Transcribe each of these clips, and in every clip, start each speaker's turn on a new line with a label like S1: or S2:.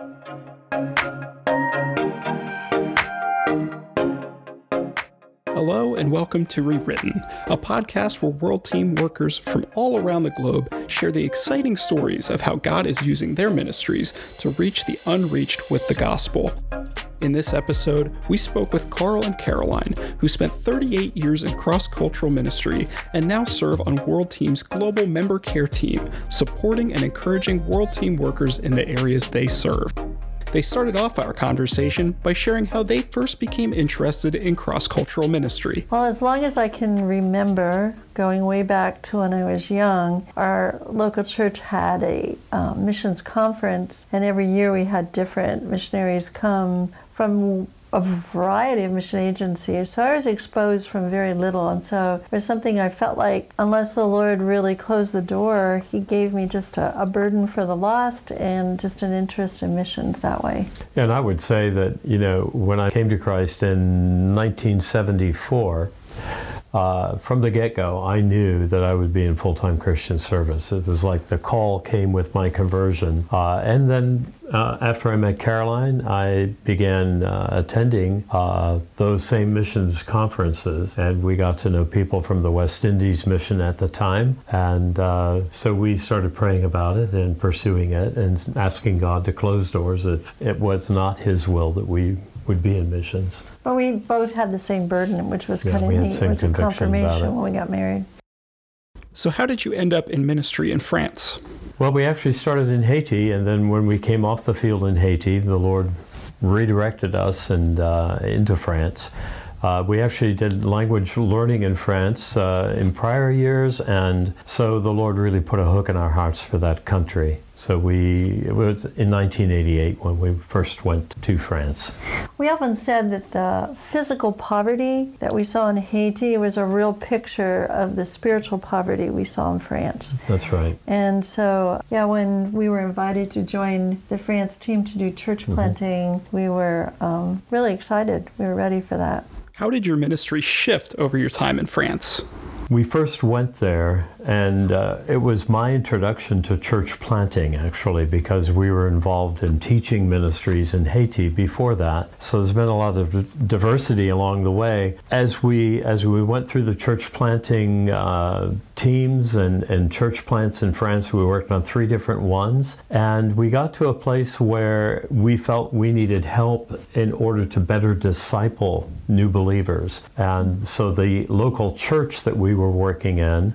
S1: Thank you. Hello, and welcome to Rewritten, a podcast where World Team workers from all around the globe share the exciting stories of how God is using their ministries to reach the unreached with the gospel. In this episode, we spoke with Carl and Caroline, who spent 38 years in cross cultural ministry and now serve on World Team's global member care team, supporting and encouraging World Team workers in the areas they serve. They started off our conversation by sharing how they first became interested in cross cultural ministry.
S2: Well, as long as I can remember, going way back to when I was young, our local church had a um, missions conference, and every year we had different missionaries come from a variety of mission agencies. So I was exposed from very little. And so was something I felt like, unless the Lord really closed the door, He gave me just a, a burden for the lost and just an interest in missions that way.
S3: And I would say that, you know, when I came to Christ in 1974, uh, from the get go, I knew that I would be in full time Christian service. It was like the call came with my conversion. Uh, and then uh, after I met Caroline, I began uh, attending uh, those same missions conferences, and we got to know people from the West Indies mission at the time. And uh, so we started praying about it and pursuing it and asking God to close doors if it was not His will that we would be in missions.
S2: But we both had the same burden, which was yeah, kind of neat. It was a confirmation when we got married.
S1: So, how did you end up in ministry in France?
S3: Well, we actually started in Haiti, and then when we came off the field in Haiti, the Lord redirected us and uh, into France. Uh, we actually did language learning in France uh, in prior years, and so the Lord really put a hook in our hearts for that country. So we it was in 1988 when we first went to France.
S2: We often said that the physical poverty that we saw in Haiti was a real picture of the spiritual poverty we saw in France.
S3: That's right.
S2: And so, yeah, when we were invited to join the France team to do church mm-hmm. planting, mm-hmm. we were um, really excited. We were ready for that.
S1: How did your ministry shift over your time in France?
S3: We first went there, and uh, it was my introduction to church planting, actually, because we were involved in teaching ministries in Haiti before that. So there's been a lot of diversity along the way. As we as we went through the church planting uh, teams and, and church plants in France, we worked on three different ones, and we got to a place where we felt we needed help in order to better disciple new believers. And so the local church that we were working in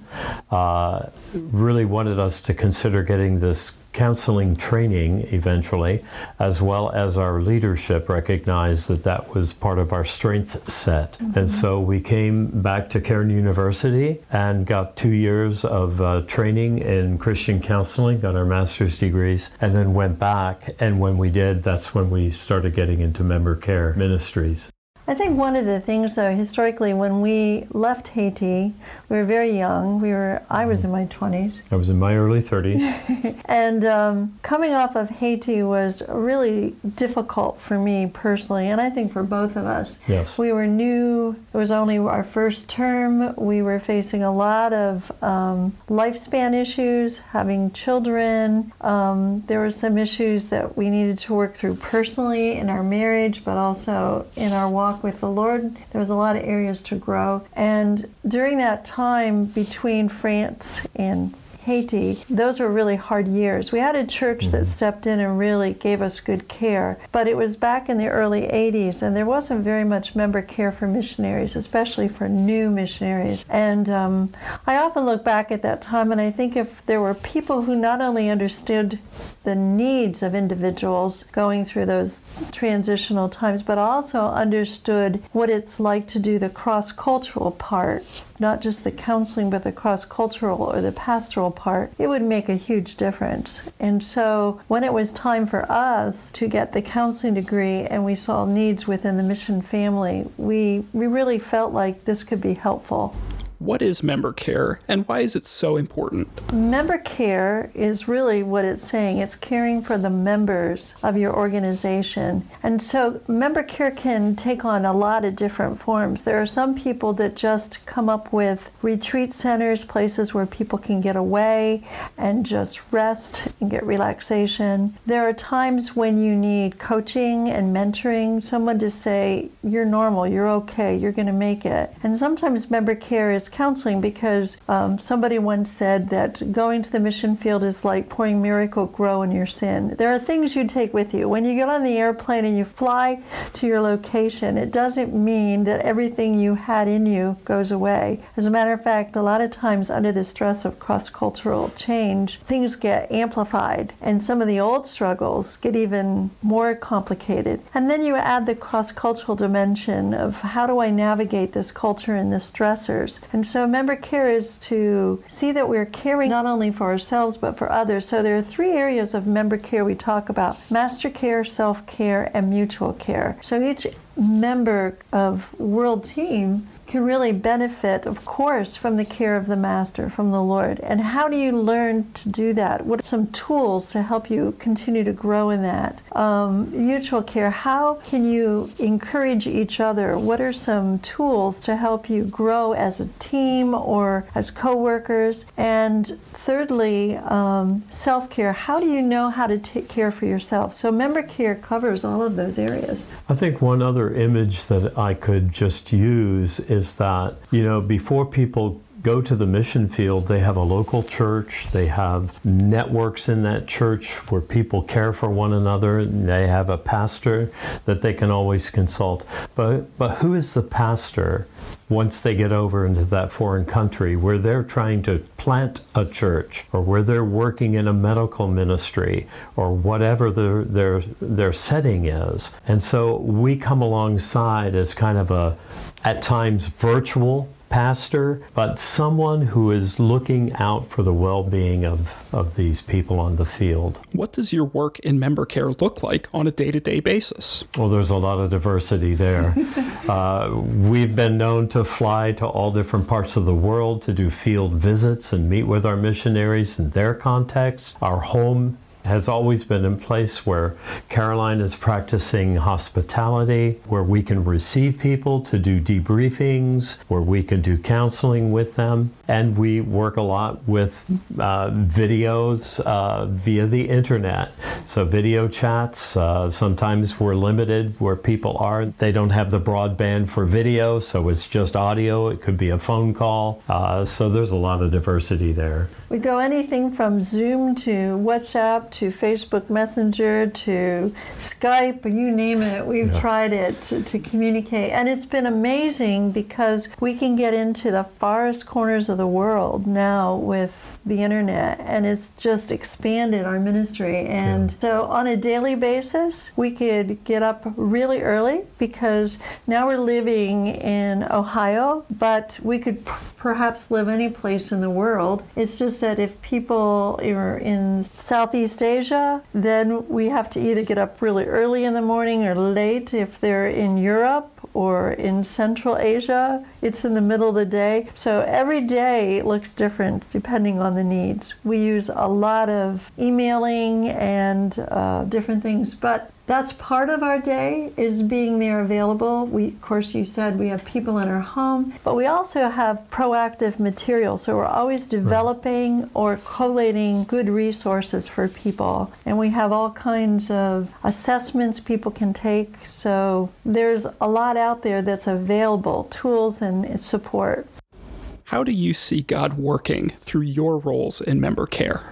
S3: uh, really wanted us to consider getting this counseling training eventually, as well as our leadership recognized that that was part of our strength set. Mm-hmm. And so we came back to Cairn University and got two years of uh, training in Christian counseling, got our master's degrees, and then went back. And when we did, that's when we started getting into member care ministries.
S2: I think one of the things, though, historically, when we left Haiti, we were very young. We were, I was in my 20s.
S3: I was in my early 30s.
S2: and um, coming off of Haiti was really difficult for me personally, and I think for both of us.
S3: Yes.
S2: We were new. It was only our first term. We were facing a lot of um, lifespan issues, having children. Um, there were some issues that we needed to work through personally in our marriage, but also in our walk walk with the Lord. There was a lot of areas to grow. And during that time between France and Haiti, those were really hard years. We had a church mm-hmm. that stepped in and really gave us good care, but it was back in the early 80s, and there wasn't very much member care for missionaries, especially for new missionaries. And um, I often look back at that time and I think if there were people who not only understood the needs of individuals going through those transitional times, but also understood what it's like to do the cross cultural part not just the counseling, but the cross cultural or the pastoral part, it would make a huge difference. And so when it was time for us to get the counseling degree and we saw needs within the mission family, we, we really felt like this could be helpful.
S1: What is member care and why is it so important?
S2: Member care is really what it's saying. It's caring for the members of your organization. And so member care can take on a lot of different forms. There are some people that just come up with retreat centers, places where people can get away and just rest and get relaxation. There are times when you need coaching and mentoring, someone to say, You're normal, you're okay, you're going to make it. And sometimes member care is counseling because um, somebody once said that going to the mission field is like pouring Miracle-Gro in your sin. There are things you take with you. When you get on the airplane and you fly to your location, it doesn't mean that everything you had in you goes away. As a matter of fact, a lot of times under the stress of cross cultural change, things get amplified and some of the old struggles get even more complicated. And then you add the cross cultural dimension of how do I navigate this culture and the stressors. And so member care is to see that we're caring not only for ourselves but for others. So there are three areas of member care we talk about master care, self care, and mutual care. So each member of World Team can really benefit, of course, from the care of the Master, from the Lord. And how do you learn to do that? What are some tools to help you continue to grow in that? Um, mutual care, how can you encourage each other? What are some tools to help you grow as a team or as co workers? And thirdly, um, self care. How do you know how to take care for yourself? So, member care covers all of those areas.
S3: I think one other image that I could just use is that, you know, before people go to the mission field, they have a local church, they have networks in that church where people care for one another, they have a pastor that they can always consult. But but who is the pastor once they get over into that foreign country where they're trying to plant a church or where they're working in a medical ministry or whatever their their their setting is. And so we come alongside as kind of a at times virtual pastor, but someone who is looking out for the well being of, of these people on the field.
S1: What does your work in member care look like on a day to day basis?
S3: Well, there's a lot of diversity there. uh, we've been known to fly to all different parts of the world to do field visits and meet with our missionaries in their context. Our home has always been in place where Caroline is practicing hospitality, where we can receive people to do debriefings, where we can do counseling with them. And we work a lot with uh, videos uh, via the internet. So, video chats, uh, sometimes we're limited where people are. They don't have the broadband for video, so it's just audio. It could be a phone call. Uh, so, there's a lot of diversity there.
S2: We go anything from Zoom to WhatsApp to Facebook Messenger to Skype, you name it. We've yeah. tried it to, to, communicate. And it's been amazing because we can get into the farthest corners of the world now with the internet. And it's just expanded our ministry. And yeah. so on a daily basis, we could get up really early because now we're living in Ohio, but we could perhaps live any place in the world. It's just that if people are in Southeast Asia, then we have to either get up really early in the morning or late. If they're in Europe or in Central Asia, it's in the middle of the day. So every day looks different depending on the needs. We use a lot of emailing and uh, different things, but that's part of our day is being there available. We, of course, you said we have people in our home, but we also have proactive material. So we're always developing right. or collating good resources for people. And we have all kinds of assessments people can take. So there's a lot out there that's available, tools and support.
S1: How do you see God working through your roles in member care?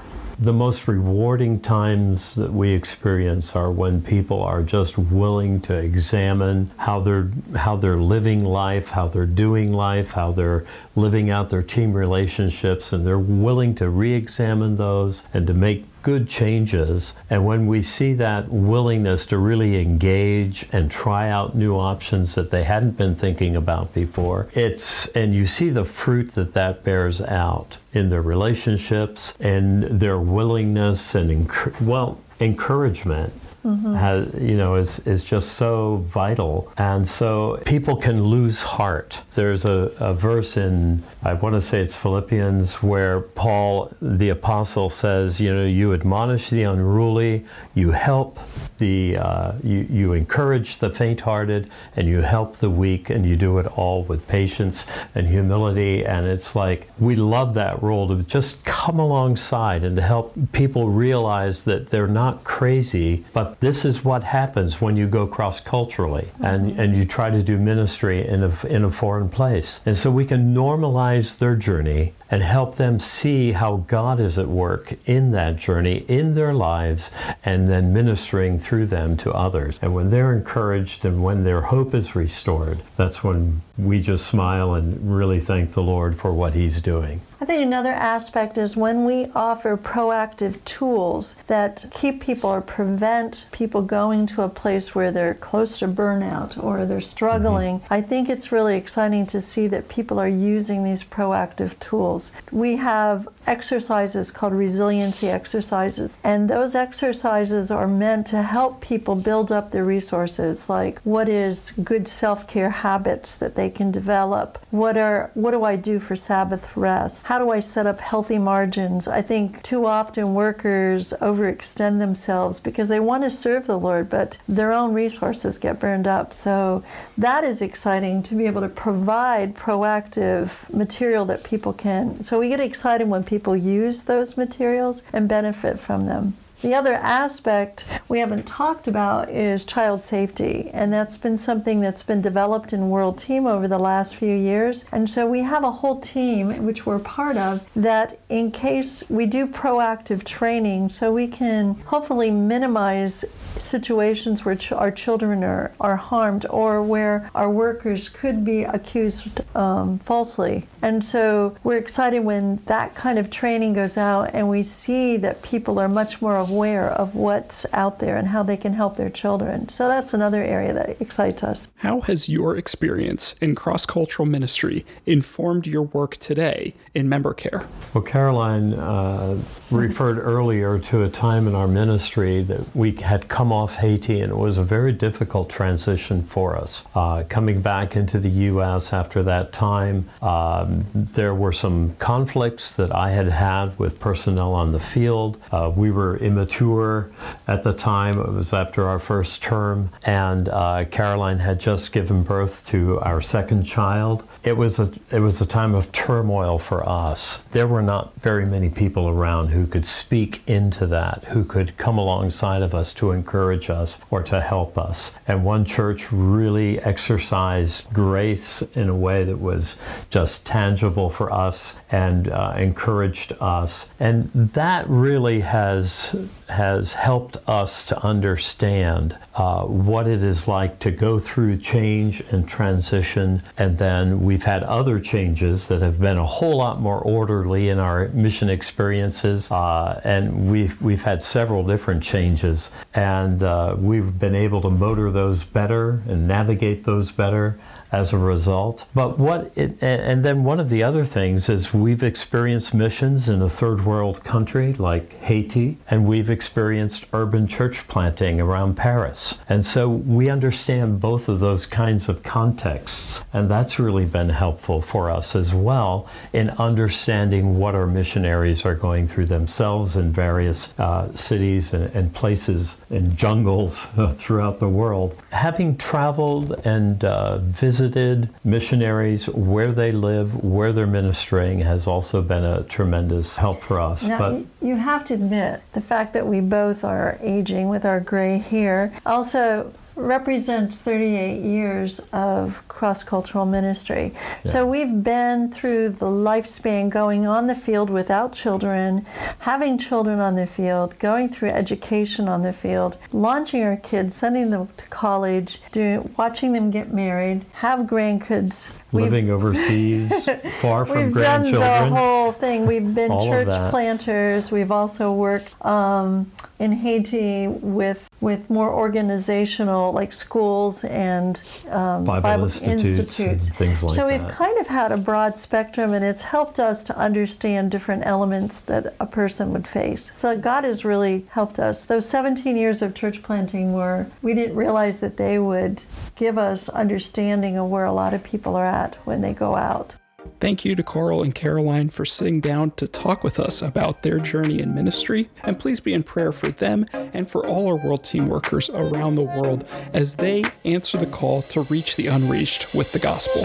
S3: The most rewarding times that we experience are when people are just willing to examine how they're how they're living life, how they're doing life, how they're living out their team relationships and they're willing to re-examine those and to make good changes. And when we see that willingness to really engage and try out new options that they hadn't been thinking about before, it's, and you see the fruit that that bears out in their relationships and their willingness and, well, encouragement mm-hmm. has, you know, is, is just so vital. And so people can lose heart. There's a, a verse in, I want to say it's Philippians, where Paul, the apostle, says, you know, you admonish the unruly, you help the, uh, you, you encourage the faint hearted, and you help the weak, and you do it all with patience and humility. And it's like, we love that role to just come alongside and to help people realize that they're not crazy, but this is what happens when you go cross culturally and, mm-hmm. and you try to do ministry in a, in a foreign place. And so we can normalize their journey and help them see how God is at work in that journey, in their lives, and then ministering through them to others. And when they're encouraged and when their hope is restored, that's when we just smile and really thank the Lord for what He's doing.
S2: I think another aspect is when we offer proactive tools that keep people or prevent people going to a place where they're close to burnout or they're struggling. Mm-hmm. I think it's really exciting to see that people are using these proactive tools. We have exercises called resiliency exercises, and those exercises are meant to help people build up their resources like what is good self-care habits that they can develop? What are what do I do for Sabbath rest? how do I set up healthy margins? I think too often workers overextend themselves because they want to serve the Lord, but their own resources get burned up. So that is exciting to be able to provide proactive material that people can. So we get excited when people use those materials and benefit from them. The other aspect we haven't talked about is child safety, and that's been something that's been developed in World Team over the last few years. And so we have a whole team, which we're part of, that in case we do proactive training, so we can hopefully minimize situations where ch- our children are, are harmed or where our workers could be accused um, falsely. And so we're excited when that kind of training goes out and we see that people are much more aware of what's out there and how they can help their children. So that's another area that excites us.
S1: How has your experience in cross cultural ministry informed your work today in member care?
S3: Well, Caroline uh, referred earlier to a time in our ministry that we had come off Haiti, and it was a very difficult transition for us. Uh, coming back into the U.S. after that time, um, there were some conflicts that I had had with personnel on the field. Uh, we were immature at the time, it was after our first term, and uh, Caroline had just given birth to our second child. It was a it was a time of turmoil for us. There were not very many people around who could speak into that, who could come alongside of us to encourage us or to help us. And one church really exercised grace in a way that was just tangible for us and uh, encouraged us. And that really has has helped us to understand uh, what it is like to go through change and transition. And then we've had other changes that have been a whole lot more orderly in our mission experiences. Uh, and we've, we've had several different changes. And uh, we've been able to motor those better and navigate those better as a result. But what it, and then one of the other things is we've experienced missions in a third world country like Haiti, and we've experienced urban church planting around Paris. And so we understand both of those kinds of contexts, and that's really been helpful for us as well in understanding what our missionaries are going through themselves in various uh, cities and, and, places and jungles throughout the world. Having traveled and uh, visited visited missionaries where they live, where they're ministering has also been a tremendous help for us.
S2: Now, but you have to admit the fact that we both are aging with our gray hair also represents 38 years of cross cultural ministry. Yeah. So we've been through the lifespan going on the field without children, having children on the field, going through education on the field, launching our kids, sending them to college, doing, watching them get married, have grandkids.
S3: Living we've, overseas, far from
S2: we've
S3: grandchildren.
S2: We've done the whole thing. We've been church planters. We've also worked um, in Haiti with with more organizational, like schools and um,
S3: Bible,
S2: Bible
S3: institutes,
S2: institutes.
S3: and things like
S2: so
S3: that.
S2: So we've kind of had a broad spectrum, and it's helped us to understand different elements that a person would face. So God has really helped us. Those 17 years of church planting were we didn't realize that they would give us understanding of where a lot of people are at when they go out.
S1: Thank you to Carl and Caroline for sitting down to talk with us about their journey in ministry, and please be in prayer for them and for all our World Team workers around the world as they answer the call to reach the unreached with the gospel.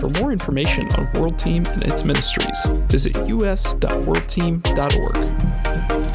S1: For more information on World Team and its ministries, visit us.worldteam.org.